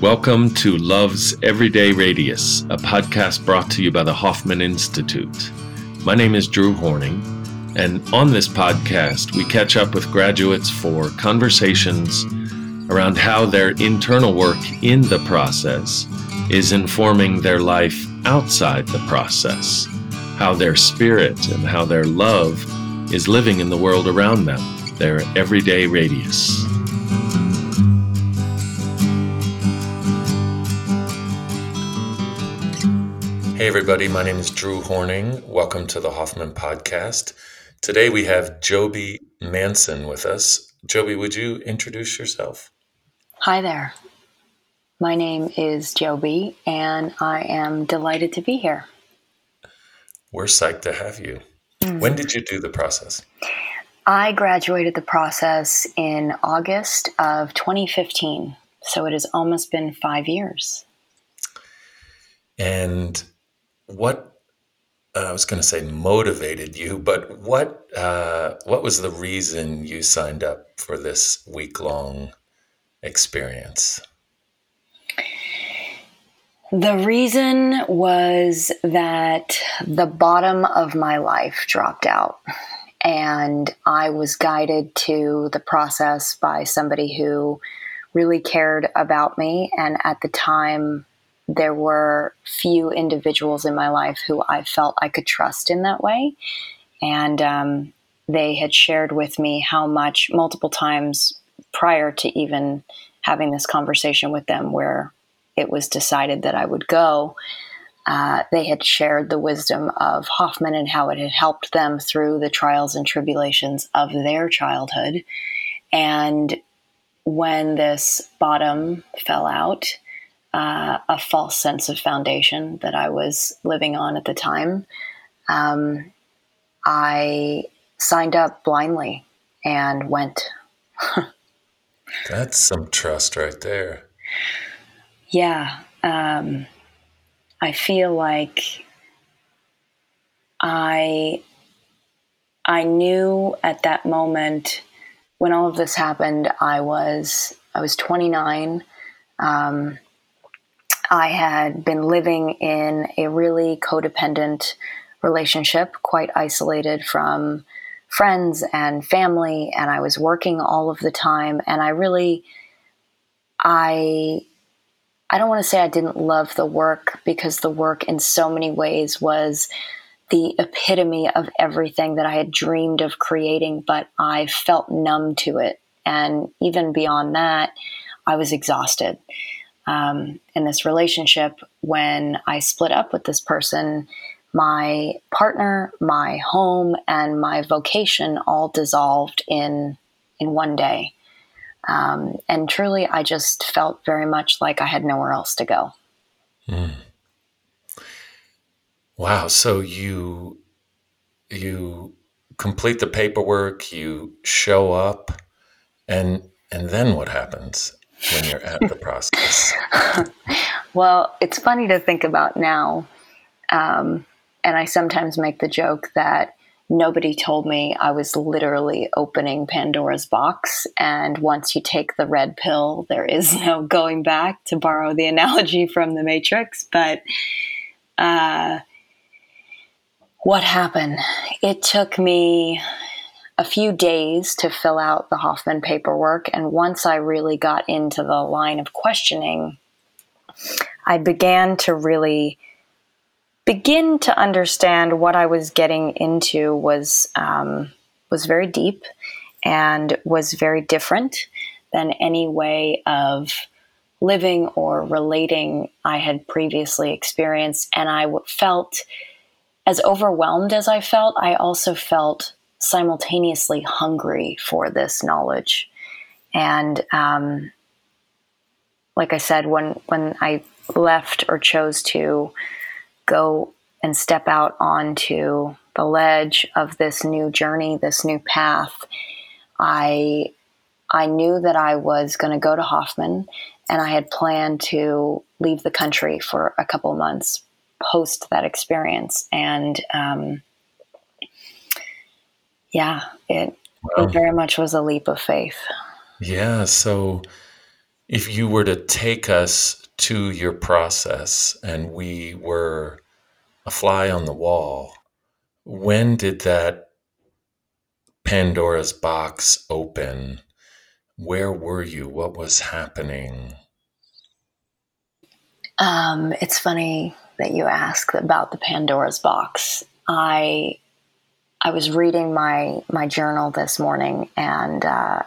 Welcome to Love's Everyday Radius, a podcast brought to you by the Hoffman Institute. My name is Drew Horning, and on this podcast, we catch up with graduates for conversations around how their internal work in the process is informing their life outside the process, how their spirit and how their love is living in the world around them, their everyday radius. Hey, everybody, my name is Drew Horning. Welcome to the Hoffman Podcast. Today we have Jobi Manson with us. Jobi, would you introduce yourself? Hi there. My name is Jobi, and I am delighted to be here. We're psyched to have you. Mm. When did you do the process? I graduated the process in August of 2015, so it has almost been five years. And what uh, I was going to say motivated you, but what uh, what was the reason you signed up for this week long experience? The reason was that the bottom of my life dropped out. And I was guided to the process by somebody who really cared about me. And at the time, there were few individuals in my life who I felt I could trust in that way. And um, they had shared with me how much, multiple times prior to even having this conversation with them, where it was decided that I would go, uh, they had shared the wisdom of Hoffman and how it had helped them through the trials and tribulations of their childhood. And when this bottom fell out, uh, a false sense of foundation that I was living on at the time. Um, I signed up blindly and went. That's some trust right there. Yeah. Um, I feel like I I knew at that moment when all of this happened, I was I was 29. Um, I had been living in a really codependent relationship, quite isolated from friends and family, and I was working all of the time. And I really, I, I don't want to say I didn't love the work because the work in so many ways was the epitome of everything that I had dreamed of creating, but I felt numb to it. And even beyond that, I was exhausted um, in this relationship when I split up with this person. My partner, my home, and my vocation all dissolved in in one day. Um, and truly, I just felt very much like I had nowhere else to go. Mm. Wow! So you you complete the paperwork, you show up, and and then what happens? When you're at the process? well, it's funny to think about now. Um, and I sometimes make the joke that nobody told me I was literally opening Pandora's box. And once you take the red pill, there is no going back, to borrow the analogy from The Matrix. But uh, what happened? It took me a few days to fill out the Hoffman paperwork. And once I really got into the line of questioning, I began to really begin to understand what I was getting into was um, was very deep and was very different than any way of living or relating I had previously experienced. And I felt as overwhelmed as I felt, I also felt simultaneously hungry for this knowledge. And um, like I said, when when I left or chose to go and step out onto the ledge of this new journey, this new path, I I knew that I was going to go to Hoffman, and I had planned to leave the country for a couple months post that experience. And um, yeah, it, wow. it very much was a leap of faith. Yeah. So if you were to take us to your process and we were a fly on the wall, when did that Pandora's box open? Where were you? What was happening? Um, it's funny that you ask about the Pandora's box. I I was reading my my journal this morning, and uh,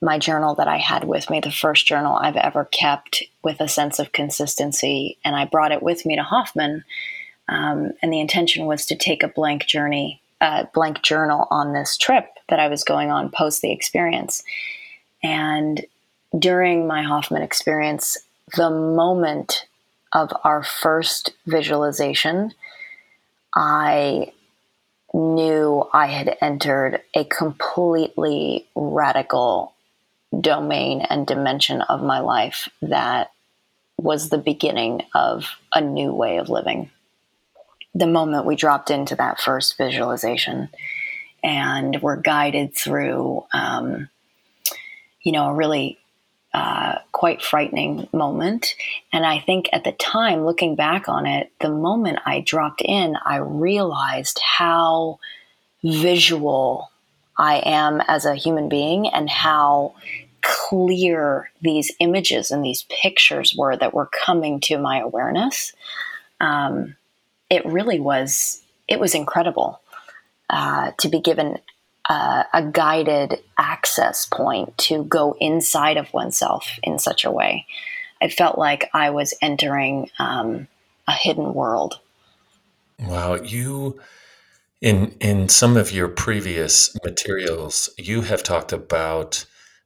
my journal that I had with me, the first journal I've ever kept with a sense of consistency, and I brought it with me to Hoffman. Um, and the intention was to take a blank journey, uh, blank journal on this trip that I was going on post the experience. And during my Hoffman experience, the moment of our first visualization, I knew I had entered a completely radical domain and dimension of my life that was the beginning of a new way of living. The moment we dropped into that first visualization and were guided through, um, you know, a really uh, quite frightening moment. And I think at the time, looking back on it, the moment I dropped in, I realized how visual I am as a human being and how clear these images and these pictures were that were coming to my awareness. Um, it really was, it was incredible uh, to be given uh, a guided access point to go inside of oneself in such a way. I felt like I was entering um, a hidden world. Wow, you in in some of your previous materials, you have talked about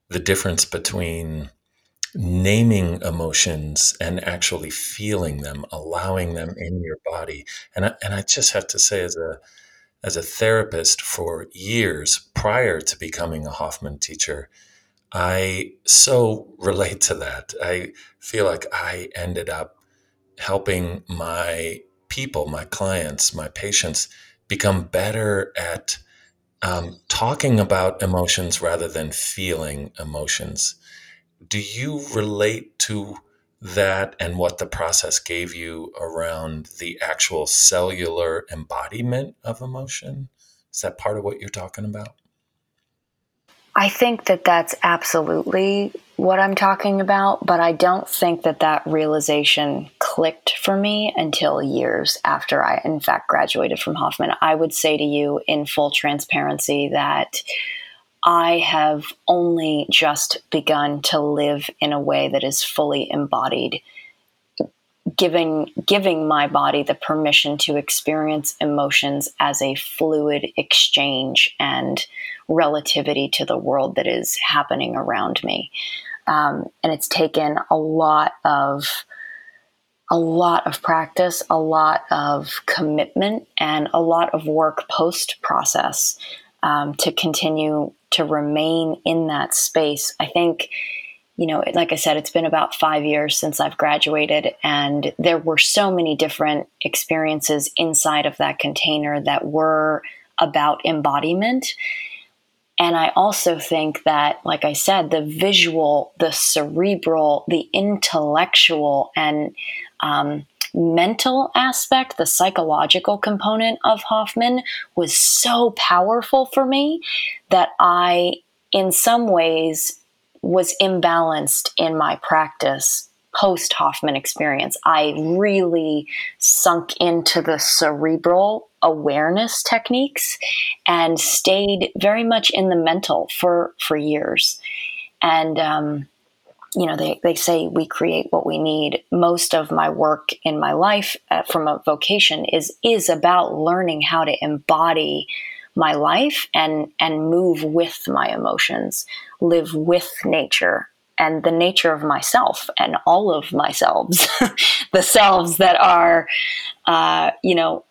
the difference between naming emotions and actually feeling them, allowing them in your body. And I, and I just have to say, as a as a therapist for years prior to becoming a Hoffman teacher, I so relate to that. I feel like I ended up helping my people, my clients, my patients become better at um, talking about emotions rather than feeling emotions. Do you relate to that and what the process gave you around the actual cellular embodiment of emotion? Is that part of what you're talking about? I think that that's absolutely what I'm talking about, but I don't think that that realization clicked for me until years after I, in fact, graduated from Hoffman. I would say to you in full transparency that I have only just begun to live in a way that is fully embodied, giving giving my body the permission to experience emotions as a fluid exchange and relativity to the world that is happening around me. Um, and it's taken a lot of a lot of practice, a lot of commitment, and a lot of work post process um, to continue to remain in that space. I think, you know, like I said, it's been about five years since I've graduated, and there were so many different experiences inside of that container that were about embodiment. And I also think that, like I said, the visual, the cerebral, the intellectual, and um, mental aspect, the psychological component of Hoffman was so powerful for me that I, in some ways, was imbalanced in my practice post Hoffman experience. I really sunk into the cerebral awareness techniques and stayed very much in the mental for for years. And um, you know, they, they say we create what we need. Most of my work in my life uh, from a vocation is is about learning how to embody my life and and move with my emotions, live with nature and the nature of myself and all of myself, the selves that are, uh, you know,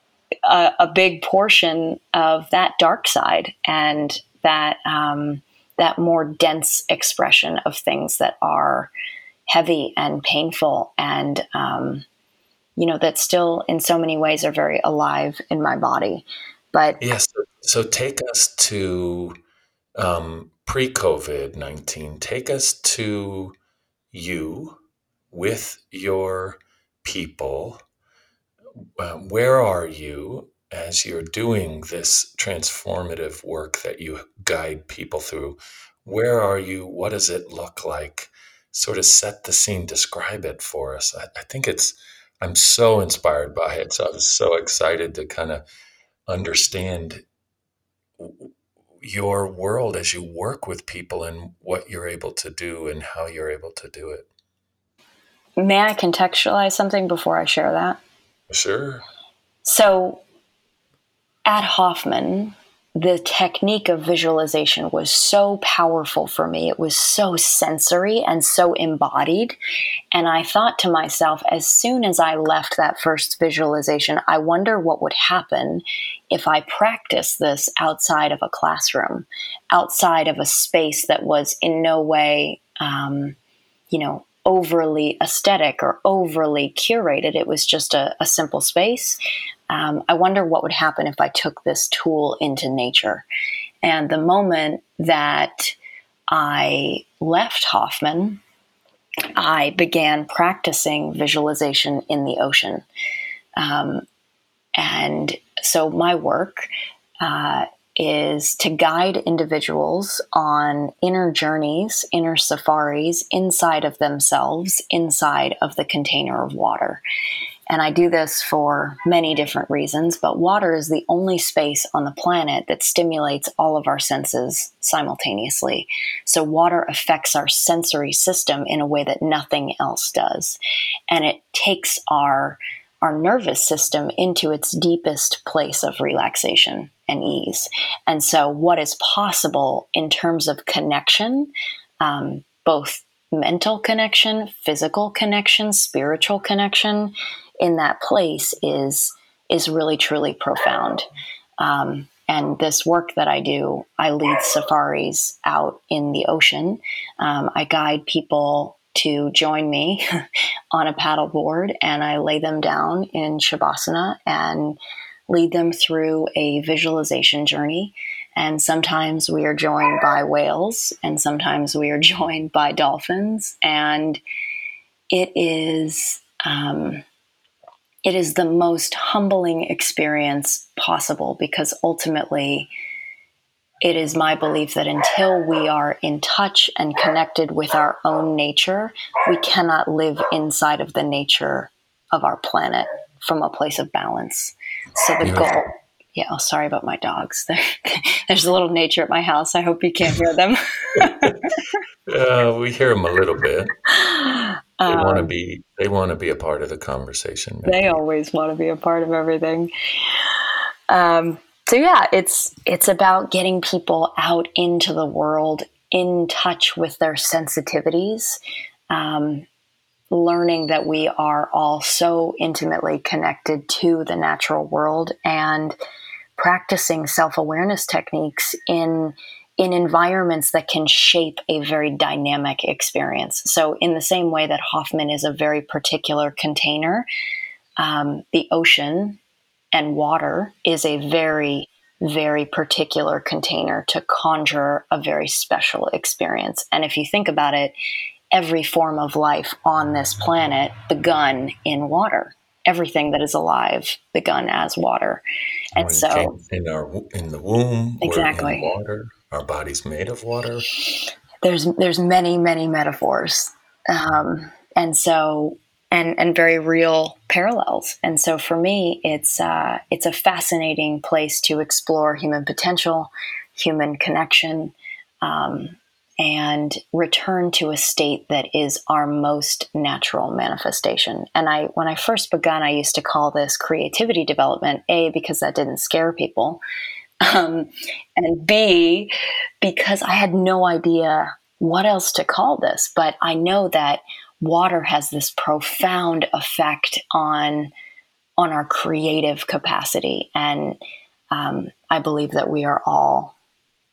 a, a, big portion of that dark side and that um, that more dense expression of things that are heavy and painful and um, you know that still in so many ways are very alive in my body but yes so, take us to um, pre-covid-19 take us to you with your people. Uh, where are you as you're doing this transformative work that you guide people through? Where are you? What does it look like? Sort of set the scene, describe it for us. I, I think it's, I'm so inspired by it. So I was so excited to kind of understand your world as you work with people and what you're able to do and how you're able to do it. May I contextualize something before I share that? Sure. So, at Hoffman, the technique of visualization was so powerful for me. It was so sensory and so embodied. And I thought to myself, as soon as I left that first visualization, I wonder what would happen if I practiced this outside of a classroom, outside of a space that was in no way, um, you know, overly aesthetic or overly curated. It was just a, a simple space. Um, I wonder what would happen if I took this tool into nature. And the moment that I left Hoffman, I began practicing visualization in the ocean. Um, and so my work uh, is to guide individuals on inner journeys, inner safaris inside of themselves, inside of the container of water. And I do this for many different reasons, but water is the only space on the planet that stimulates all of our senses simultaneously. So, water affects our sensory system in a way that nothing else does. And it takes our our nervous system into its deepest place of relaxation and ease. And so, what is possible in terms of connection, um, both mental connection, physical connection, spiritual connection, in that place is is really truly profound. Um, and this work that I do, I lead safaris out in the ocean. Um, I guide people to join me on a paddleboard and I lay them down in Shavasana and lead them through a visualization journey. And sometimes we are joined by whales and sometimes we are joined by dolphins. And it is, um, it is the most humbling experience possible because ultimately it is my belief that until we are in touch and connected with our own nature, we cannot live inside of the nature of our planet from a place of balance. So the goal, yeah, oh, sorry about my dogs. There's a little nature at my house. I hope you can't hear them. uh, we hear them a little bit. They um, want to be. They want to be a part of the conversation. Maybe. They always want to be a part of everything. Um, so yeah, it's it's about getting people out into the world, in touch with their sensitivities, um, learning that we are all so intimately connected to the natural world, and practicing self awareness techniques in in environments that can shape a very dynamic experience. So, in the same way that Hoffman is a very particular container, um, the ocean and water is a very, very particular container to conjure a very special experience. And if you think about it, every form of life on this planet begun in water. Everything that is alive begun as water, and so in our in the womb, exactly water our body's made of water? There's there's many many metaphors, um, and so and and very real parallels. And so for me, it's uh, it's a fascinating place to explore human potential, human connection, um, and return to a state that is our most natural manifestation. And I when I first begun, I used to call this creativity development. A because that didn't scare people, um, and B, because I had no idea what else to call this, but I know that water has this profound effect on on our creative capacity, and um, I believe that we are all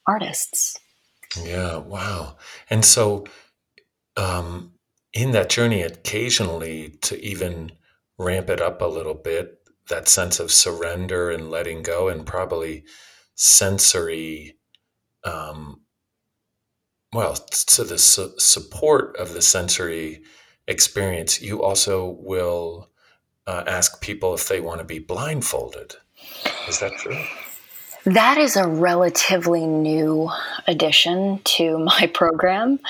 artists. Yeah, wow. And so, um, in that journey, occasionally to even ramp it up a little bit, that sense of surrender and letting go, and probably sensory um, well, to the su- support of the sensory experience, you also will uh, ask people if they want to be blindfolded. Is that true? That is a relatively new addition to my program.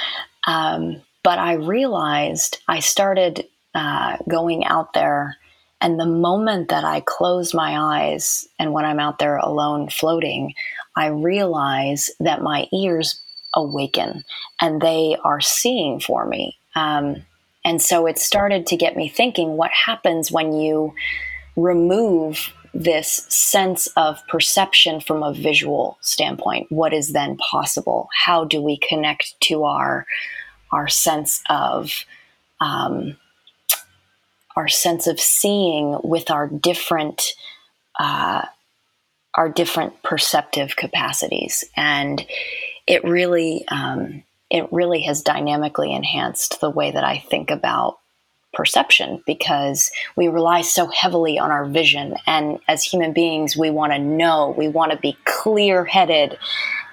Um, but I realized I started uh, going out there, and the moment that I close my eyes and when I'm out there alone floating, I realize that my ears awaken and they are seeing for me. Um, and so it started to get me thinking what happens when you remove this sense of perception from a visual standpoint? What is then possible? How do we connect to our our sense of um, our sense of seeing with our different uh, our different perceptive capacities, and it really um, it really has dynamically enhanced the way that I think about perception because we rely so heavily on our vision. And as human beings, we want to know, we want to be clear headed.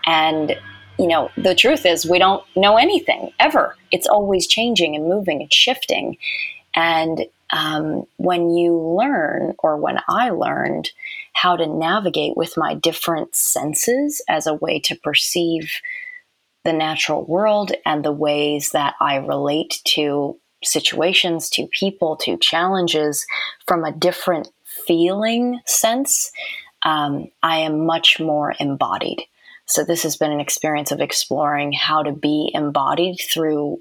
And, you know, the truth is, we don't know anything ever. It's always changing and moving and shifting. And um, when you learn, or when I learned how to navigate with my different senses as a way to perceive the natural world and the ways that I relate to situations, to people, to challenges from a different feeling sense, um, I am much more embodied. So, this has been an experience of exploring how to be embodied through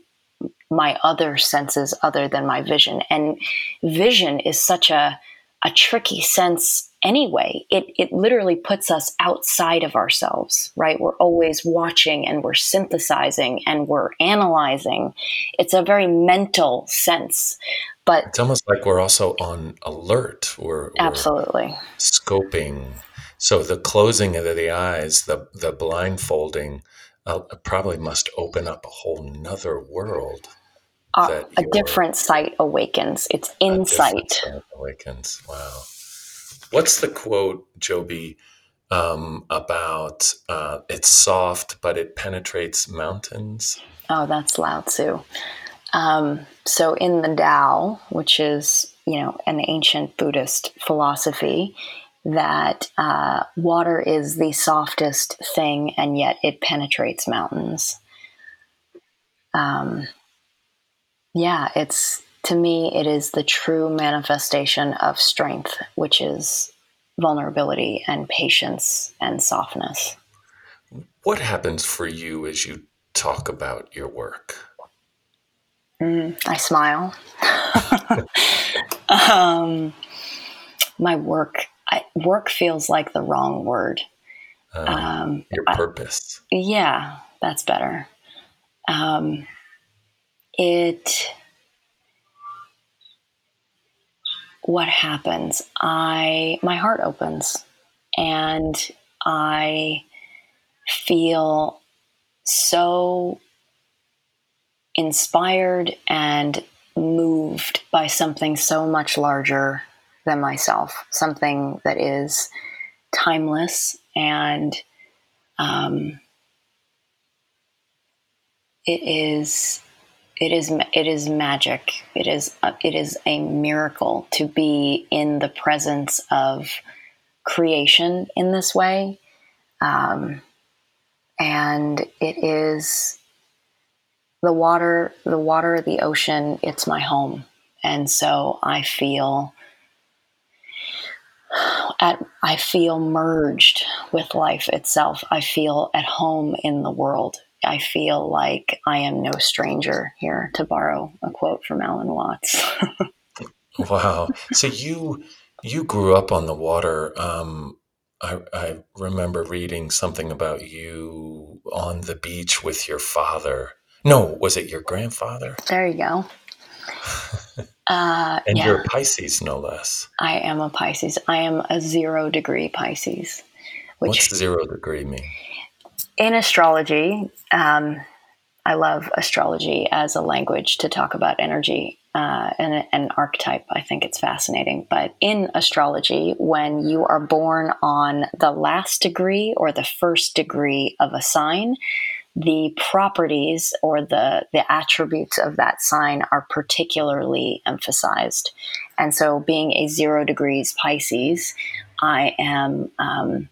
my other senses other than my vision. And vision is such a, a tricky sense anyway. It, it literally puts us outside of ourselves, right? We're always watching and we're synthesizing and we're analyzing. It's a very mental sense. But it's almost like we're also on alert. We're, we're absolutely scoping. So the closing of the eyes, the the blindfolding, uh, probably must open up a whole nother world. Uh, a different sight awakens. It's insight. awakens. Wow. What's the quote, Jobi, um, about uh, it's soft, but it penetrates mountains? Oh, that's Lao Tzu. Um, so in the Tao, which is you know an ancient Buddhist philosophy, that uh, water is the softest thing, and yet it penetrates mountains. Um, yeah, it's to me, it is the true manifestation of strength, which is vulnerability and patience and softness. What happens for you as you talk about your work? Mm, I smile. um, my work, I, work feels like the wrong word. Um, um, your purpose. I, yeah, that's better. Um, it what happens? I my heart opens and I feel so inspired and moved by something so much larger than myself, something that is timeless and um, it is it is it is magic. It is uh, it is a miracle to be in the presence of creation in this way, um, and it is the water, the water, the ocean. It's my home, and so I feel at I feel merged with life itself. I feel at home in the world I feel like I am no stranger here, to borrow a quote from Alan Watts. wow. So you you grew up on the water. Um, I, I remember reading something about you on the beach with your father. No, was it your grandfather? There you go. Uh, and yeah. you're a Pisces, no less. I am a Pisces. I am a zero degree Pisces. Which, What's zero degree mean? In astrology, um, I love astrology as a language to talk about energy uh, and an archetype. I think it's fascinating. But in astrology, when you are born on the last degree or the first degree of a sign, the properties or the the attributes of that sign are particularly emphasized. And so, being a zero degrees Pisces, I am um,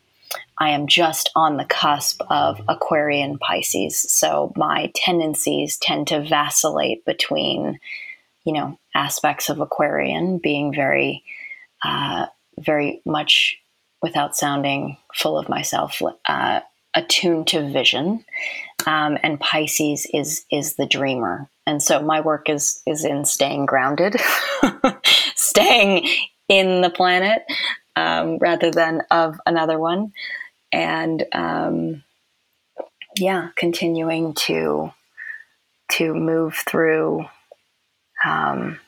I am just on the cusp of Aquarian Pisces. So my tendencies tend to vacillate between, you know, aspects of Aquarian being very, uh, very much without sounding full of myself, uh, attuned to vision. Um, and Pisces is is the dreamer, and so my work is is in staying grounded, staying in the planet um, rather than of another one, and um, yeah, continuing to to move through um,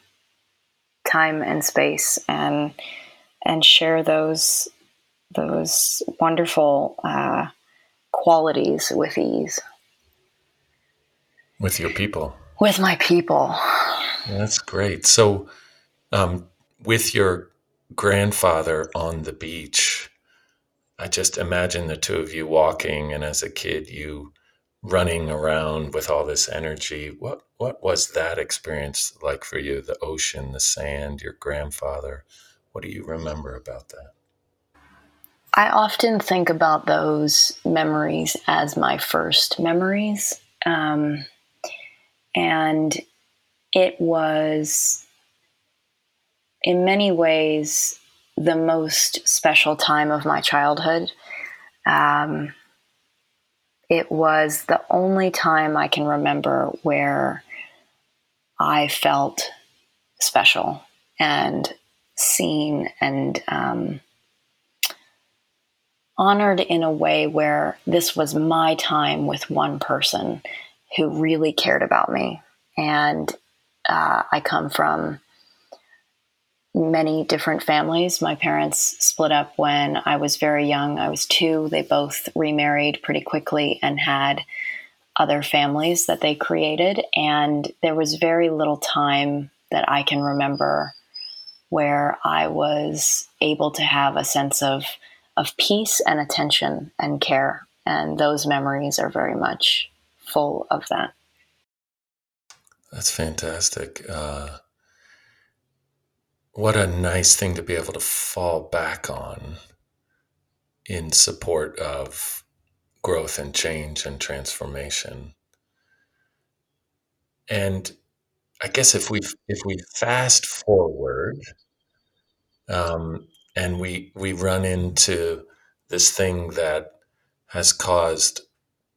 time and space and and share those those wonderful uh, qualities with ease. With your people. With my people. That's great. So um, with your grandfather on the beach i just imagine the two of you walking and as a kid you running around with all this energy. What what was that experience like for you? The ocean the sand your grandfather. What do you remember about that? I often think about those memories as my first memories. Um, and it was, in many ways, the most special time of my childhood. Um, it was the only time I can remember where I felt special and seen and um, honored in a way where this was my time with one person who really cared about me. And uh, I come from many different families. My parents split up when I was very young. I was two. They both remarried pretty quickly and had other families that they created. And there was very little time that I can remember where I was able to have a sense of of peace and attention and care. And those memories are very much full of that. That's fantastic. Uh, what a nice thing to be able to fall back on in support of growth and change and transformation. And I guess if we if we fast forward um, and we we run into this thing that has caused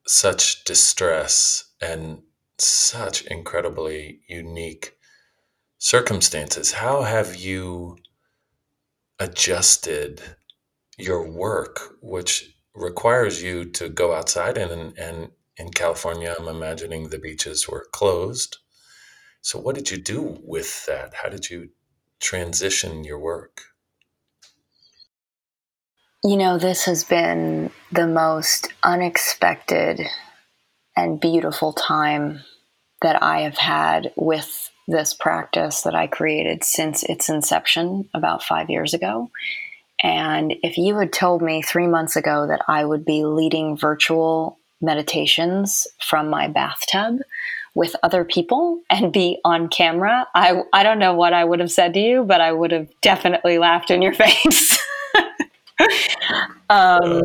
such distress and such incredibly unique circumstances how have you adjusted your work which requires you to go outside and and in California I'm imagining the beaches were closed. So what did you do with that? How did you transition your work? You know, this has been the most unexpected and beautiful time that I have had with this practice that I created since its inception about five years ago. And if you had told me three months ago that I would be leading virtual meditations from my bathtub with other people and be on camera, I, I don't know what I would have said to you, but I would have definitely laughed in your face. um, uh,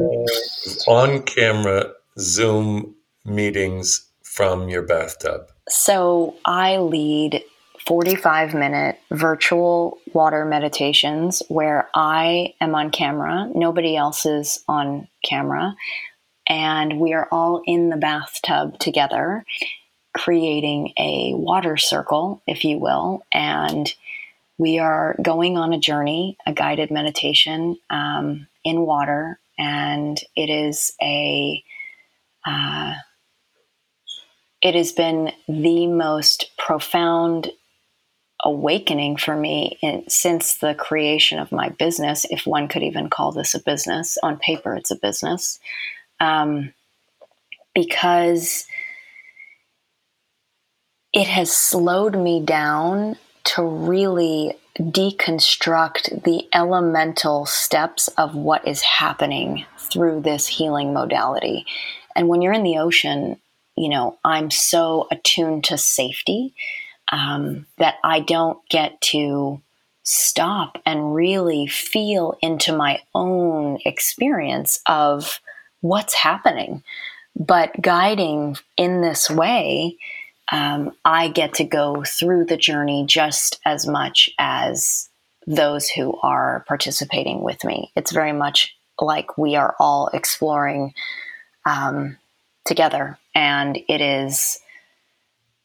on camera Zoom meetings from your bathtub. So I lead 45 minute virtual water meditations where I am on camera, nobody else is on camera, and we are all in the bathtub together, creating a water circle, if you will, and we are going on a journey, a guided meditation um, in water, and it is a. Uh, it has been the most profound awakening for me in, since the creation of my business, if one could even call this a business. On paper, it's a business. Um, because it has slowed me down to really deconstruct the elemental steps of what is happening through this healing modality. And when you're in the ocean, you know, I'm so attuned to safety um, that I don't get to stop and really feel into my own experience of what's happening. But guiding in this way, um, I get to go through the journey just as much as those who are participating with me. It's very much like we are all exploring um, together. And it is,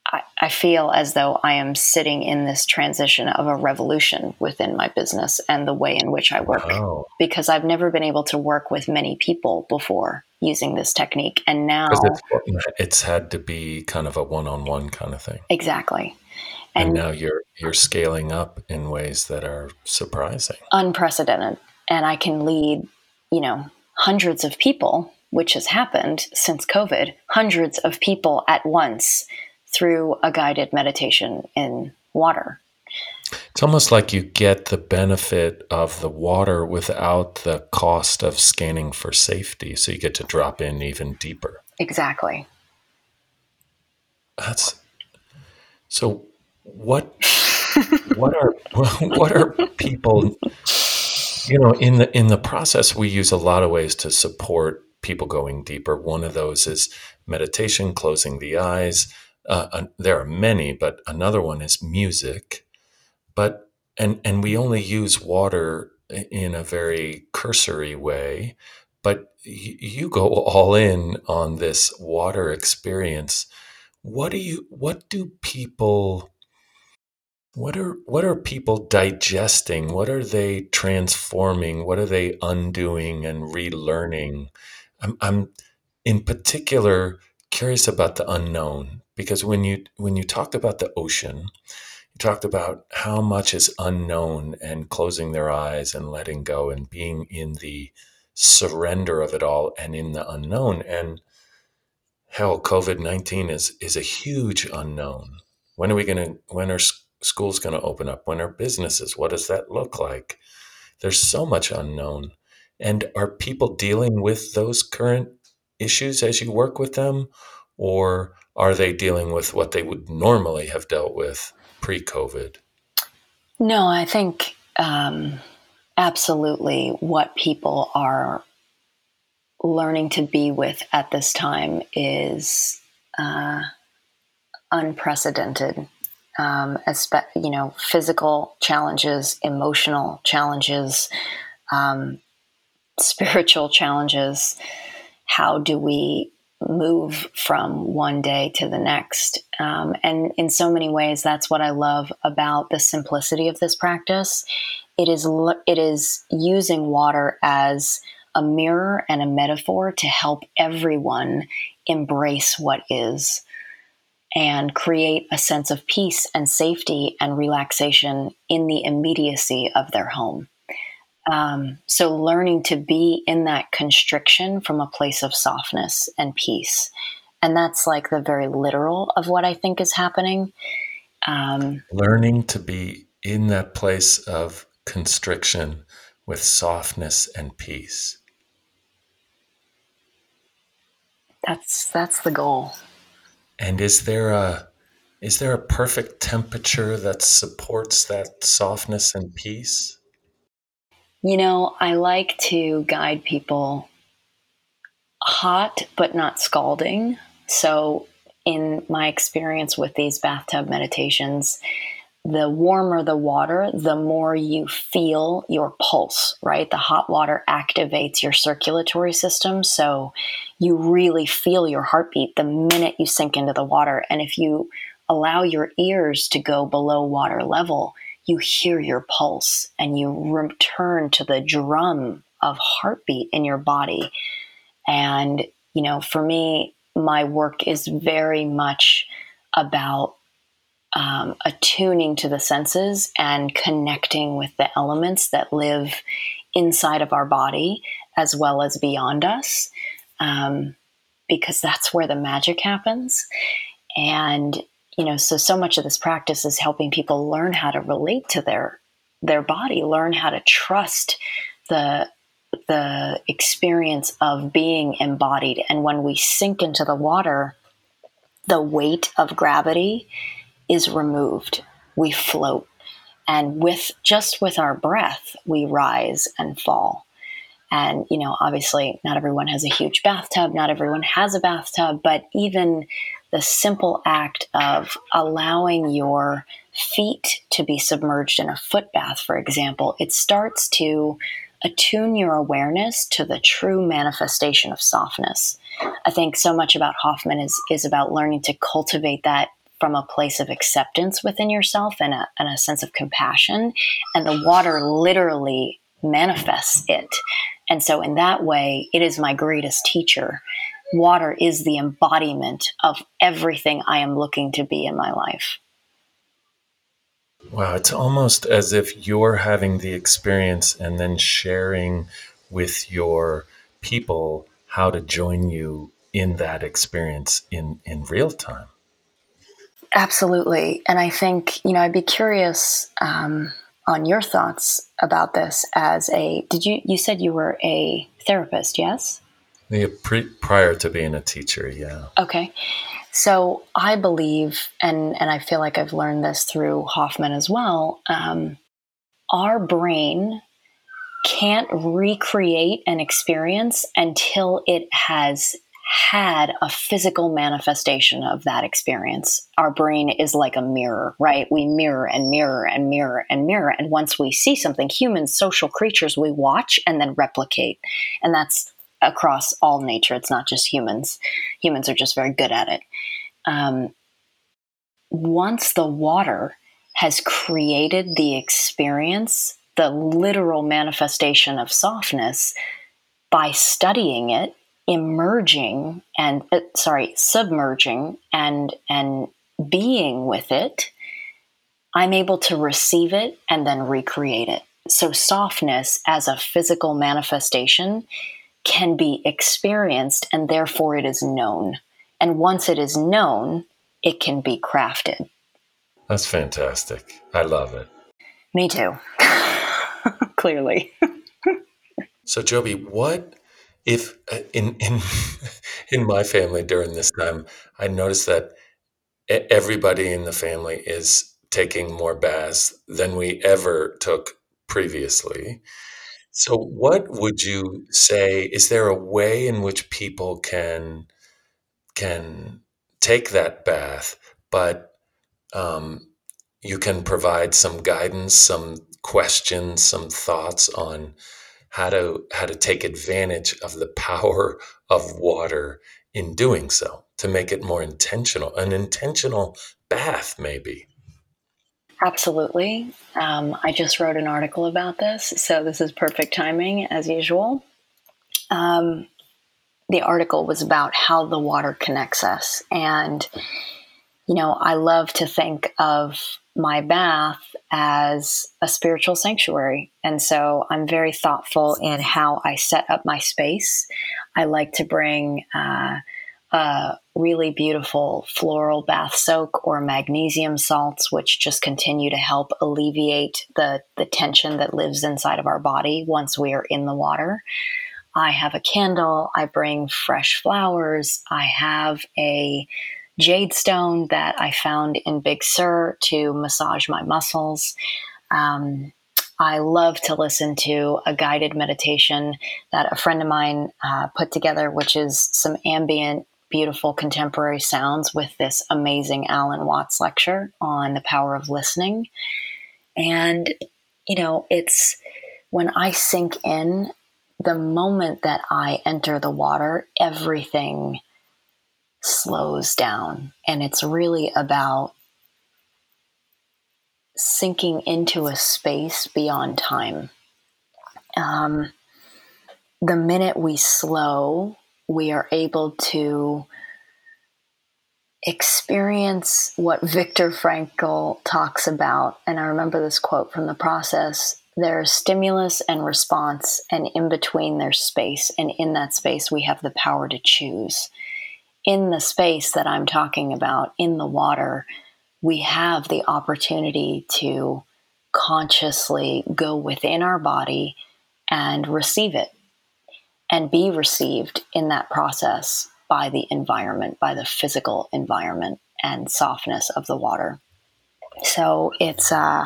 I, I feel as though I am sitting in this transition of a revolution within my business and the way in which I work. Because I've never been able to work with many people before using this technique. And now it's, it's had to be kind of a one-on-one kind of thing. exactly. And, And now you're you're scaling up in ways that are surprising. unprecedented. And I can lead, you know, hundreds of people, which has happened since COVID, hundreds of people at once through a guided meditation in water. It's almost like you get the benefit of the water without the cost of scanning for safety. So you get to drop in even deeper. Exactly. That's so what what are what are people you know in the in the process we use a lot of ways to support people going deeper one of those is meditation closing the eyes uh, uh, there are many but another one is music but and and we only use water in a very cursory way but y- you go all in on this water experience what do you what do people what are what are people digesting? What are they transforming? What are they undoing and relearning? I'm, I'm in particular curious about the unknown because when you when you talked about the ocean, you talked about how much is unknown and closing their eyes and letting go and being in the surrender of it all and in the unknown. And hell, COVID nineteen is is a huge unknown. When are we going to? When are schools going to open up? When are businesses? What does that look like? There's so much unknown. And are people dealing with those current issues as you work with them, or are they dealing with what they would normally have dealt with pre-COVID? No, I think um, absolutely what people are learning to be with at this time is uh, unprecedented. Um, you know, physical challenges, emotional challenges, um, spiritual challenges. How do we move from one day to the next? Um, and in so many ways, that's what I love about the simplicity of this practice. It is it is using water as a mirror and a metaphor to help everyone embrace what is and create a sense of peace and safety and relaxation in the immediacy of their home. Um, so, learning to be in that constriction from a place of softness and peace. And that's like the very literal of what I think is happening. Um, Learning to be in that place of constriction with softness and peace. that's that's the goal. And is there a is there a perfect temperature that supports that softness and peace? You know, I like to guide people hot but not scalding. So, in my experience with these bathtub meditations, the warmer the water, the more you feel your pulse, right? The hot water activates your circulatory system. So, you really feel your heartbeat the minute you sink into the water. And if you allow your ears to go below water level, you hear your pulse and you return to the drum of heartbeat in your body. And, you know, for me, my work is very much about um, attuning to the senses and connecting with the elements that live inside of our body as well as beyond us, um, because that's where the magic happens. And you know, so so much of this practice is helping people learn how to relate to their their body, learn how to trust the the experience of being embodied. And when we sink into the water, the weight of gravity is removed. We float. And with just with our breath, we rise and fall. And, you know, obviously, not everyone has a huge bathtub, not everyone has a bathtub, but even the simple act of allowing your feet to be submerged in a foot bath, for example, it starts to attune your awareness to the true manifestation of softness. I think so much about Hoffman is, is about learning to cultivate that from a place of acceptance within yourself and a, and a sense of compassion. And the water literally manifests it. And so, in that way, it is my greatest teacher. Water is the embodiment of everything I am looking to be in my life. Wow, it's almost as if you're having the experience and then sharing with your people how to join you in that experience in, in real time. Absolutely. And I think, you know, I'd be curious um, on your thoughts about this as a did you you said you were a therapist yes yeah, pre, prior to being a teacher yeah okay so i believe and and i feel like i've learned this through hoffman as well um, our brain can't recreate an experience until it has had a physical manifestation of that experience. Our brain is like a mirror, right? We mirror and mirror and mirror and mirror. And once we see something, humans, social creatures, we watch and then replicate. And that's across all nature. It's not just humans. Humans are just very good at it. Um, once the water has created the experience, the literal manifestation of softness, by studying it, emerging and uh, sorry submerging and and being with it i'm able to receive it and then recreate it so softness as a physical manifestation can be experienced and therefore it is known. And once it is known it can be crafted. That's fantastic. I love it. Me too. Clearly. So Jobi what if uh, in in in my family during this time, I noticed that everybody in the family is taking more baths than we ever took previously. So, what would you say? Is there a way in which people can can take that bath, but um, you can provide some guidance, some questions, some thoughts on how to how to take advantage of the power of water in doing so to make it more intentional an intentional bath maybe absolutely um, i just wrote an article about this so this is perfect timing as usual um, the article was about how the water connects us and you know i love to think of my bath as a spiritual sanctuary. And so I'm very thoughtful in how I set up my space. I like to bring uh, really beautiful floral bath soak or magnesium salts, which just continue to help alleviate the, the tension that lives inside of our body once we are in the water. I have a candle, I bring fresh flowers, I have a jade stone that I found in Big Sur to massage my muscles. Um, I love to listen to a guided meditation that a friend of mine uh, put together, which is some ambient, beautiful contemporary sounds with this amazing Alan Watts lecture on the power of listening. And, you know, it's when I sink in, the moment that I enter the water, everything slows down. And it's really about sinking into a space beyond time. Um, the minute we slow, we are able to experience what Viktor Frankl talks about. And I remember this quote from the process there's stimulus and response, and in between there's space. And in that space, we have the power to choose in the space that I'm talking about, in the water, we have the opportunity to consciously go within our body and receive it and be received in that process by the environment, by the physical environment and softness of the water. So it's uh,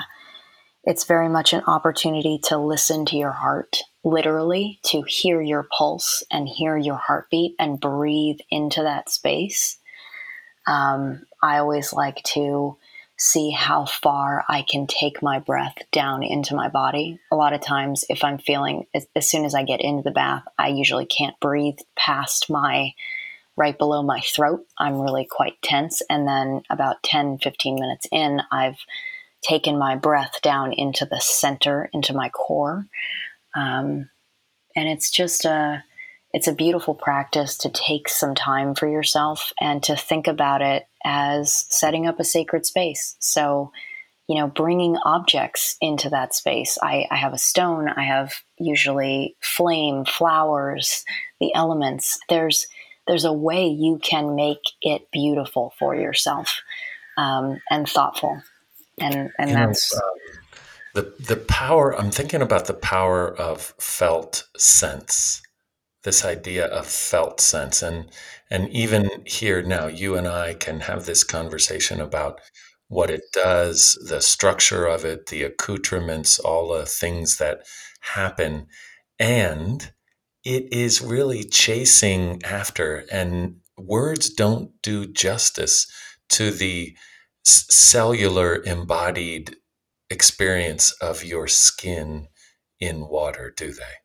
it's very much an opportunity to listen to your heart, literally, to hear your pulse and hear your heartbeat and breathe into that space. Um, I always like to see how far I can take my breath down into my body. A lot of times, if I'm feeling, as, as, soon as I get into the bath, I usually can't breathe past my right below my throat. I'm really quite tense. And then about 10, 15 minutes in, I've taken my breath down into the center, into my core. Um, and it's just a, it's a beautiful practice to take some time for yourself and to think about it as setting up a sacred space. So, you know, bringing objects into that space. I, I have a stone, I have usually flame, flowers, the elements. There's there's a way you can make it beautiful for yourself um, and thoughtful, and and you that's. Know, um, the, the power i'm thinking about the power of felt sense this idea of felt sense. And and even here now you and I can have this conversation about what it does the structure of it the accoutrements all the things that happen. And it is really chasing after. And words don't do justice to the cellular embodied experience of your skin in water do they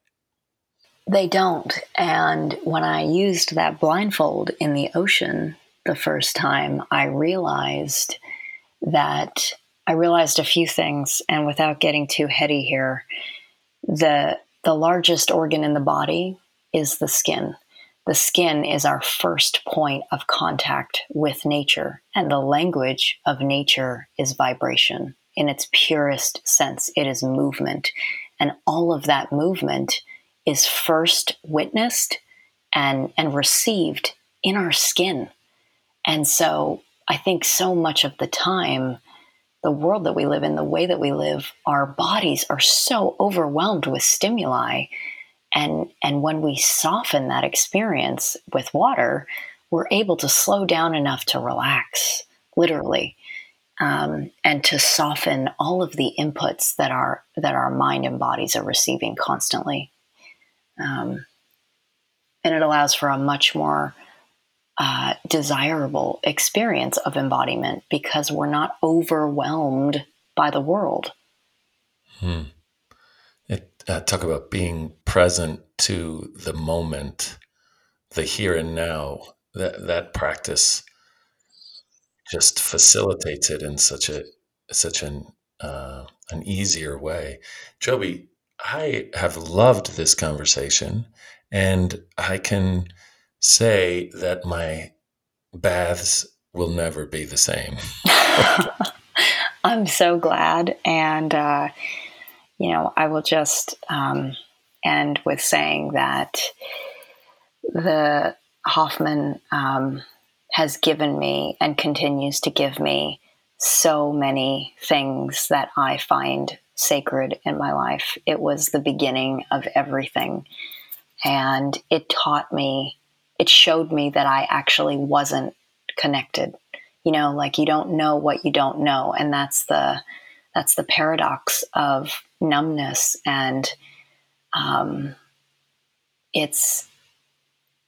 they don't. And when I used that blindfold in the ocean the first time, I realized that I realized a few things. And without getting too heady here, the the largest organ in the body is the skin. The skin is our first point of contact with nature, and the language of nature is vibration. In its purest sense, it is movement. And all of that movement is first witnessed and and received in our skin. And so I think so much of the time the world that we live in, the way that we live, our bodies are so overwhelmed with stimuli. And, and when we soften that experience with water, we're able to slow down enough to relax, literally, um, and to soften all of the inputs that our that our mind and bodies are receiving constantly. Um, and it allows for a much more uh, desirable experience of embodiment because we're not overwhelmed by the world. Hmm. It, uh, talk about being present to the moment, the here and now. That that practice just facilitates it in such a such an uh, an easier way. Jobi, I have loved this conversation, and I can say that my baths will never be the same. I'm so glad. And, uh, you know, I will just um, end with saying that the Hoffman um, has given me and continues to give me so many things that I find sacred in my life. It was the beginning of everything. And it taught me, it showed me that I actually wasn't connected. You know, like you don't know what you don't know. And that's the, that's the paradox of numbness. And um, it's,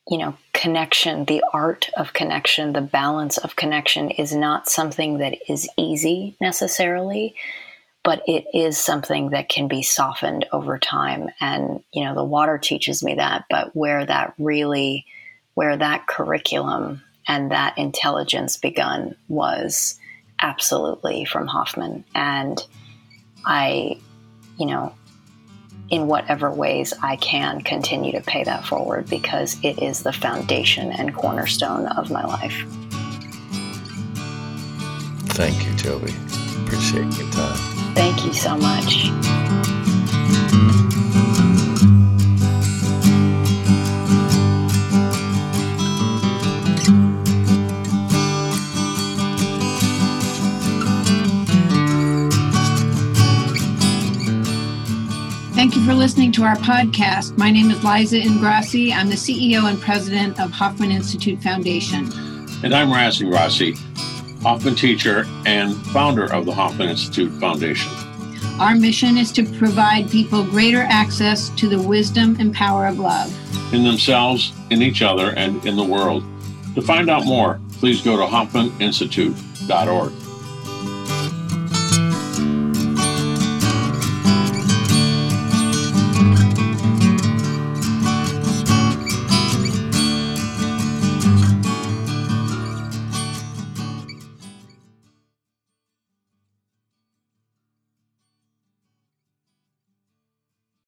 you know, connection, the art of connection, the balance of connection is not something that is easy necessarily but it is something that can be softened over time. And, you know, the water teaches me that, but where that really, where that curriculum and that intelligence begun was absolutely from Hoffman. And I, you know, in whatever ways I can continue to pay that forward because it is the foundation and cornerstone of my life. Thank you, Jobi. Appreciate your time. Thank you so much. Thank you you for listening to our podcast. My name is Liza Ingrasci. I'm the CEO and president of Hoffman Institute Foundation. And I'm Raz Ingrasci, Hoffman teacher and founder of the Hoffman Institute Foundation. Our mission is to provide people greater access to the wisdom and power of love in themselves, in each other, and in the world. To find out more, please go to hoffmaninstitute.org.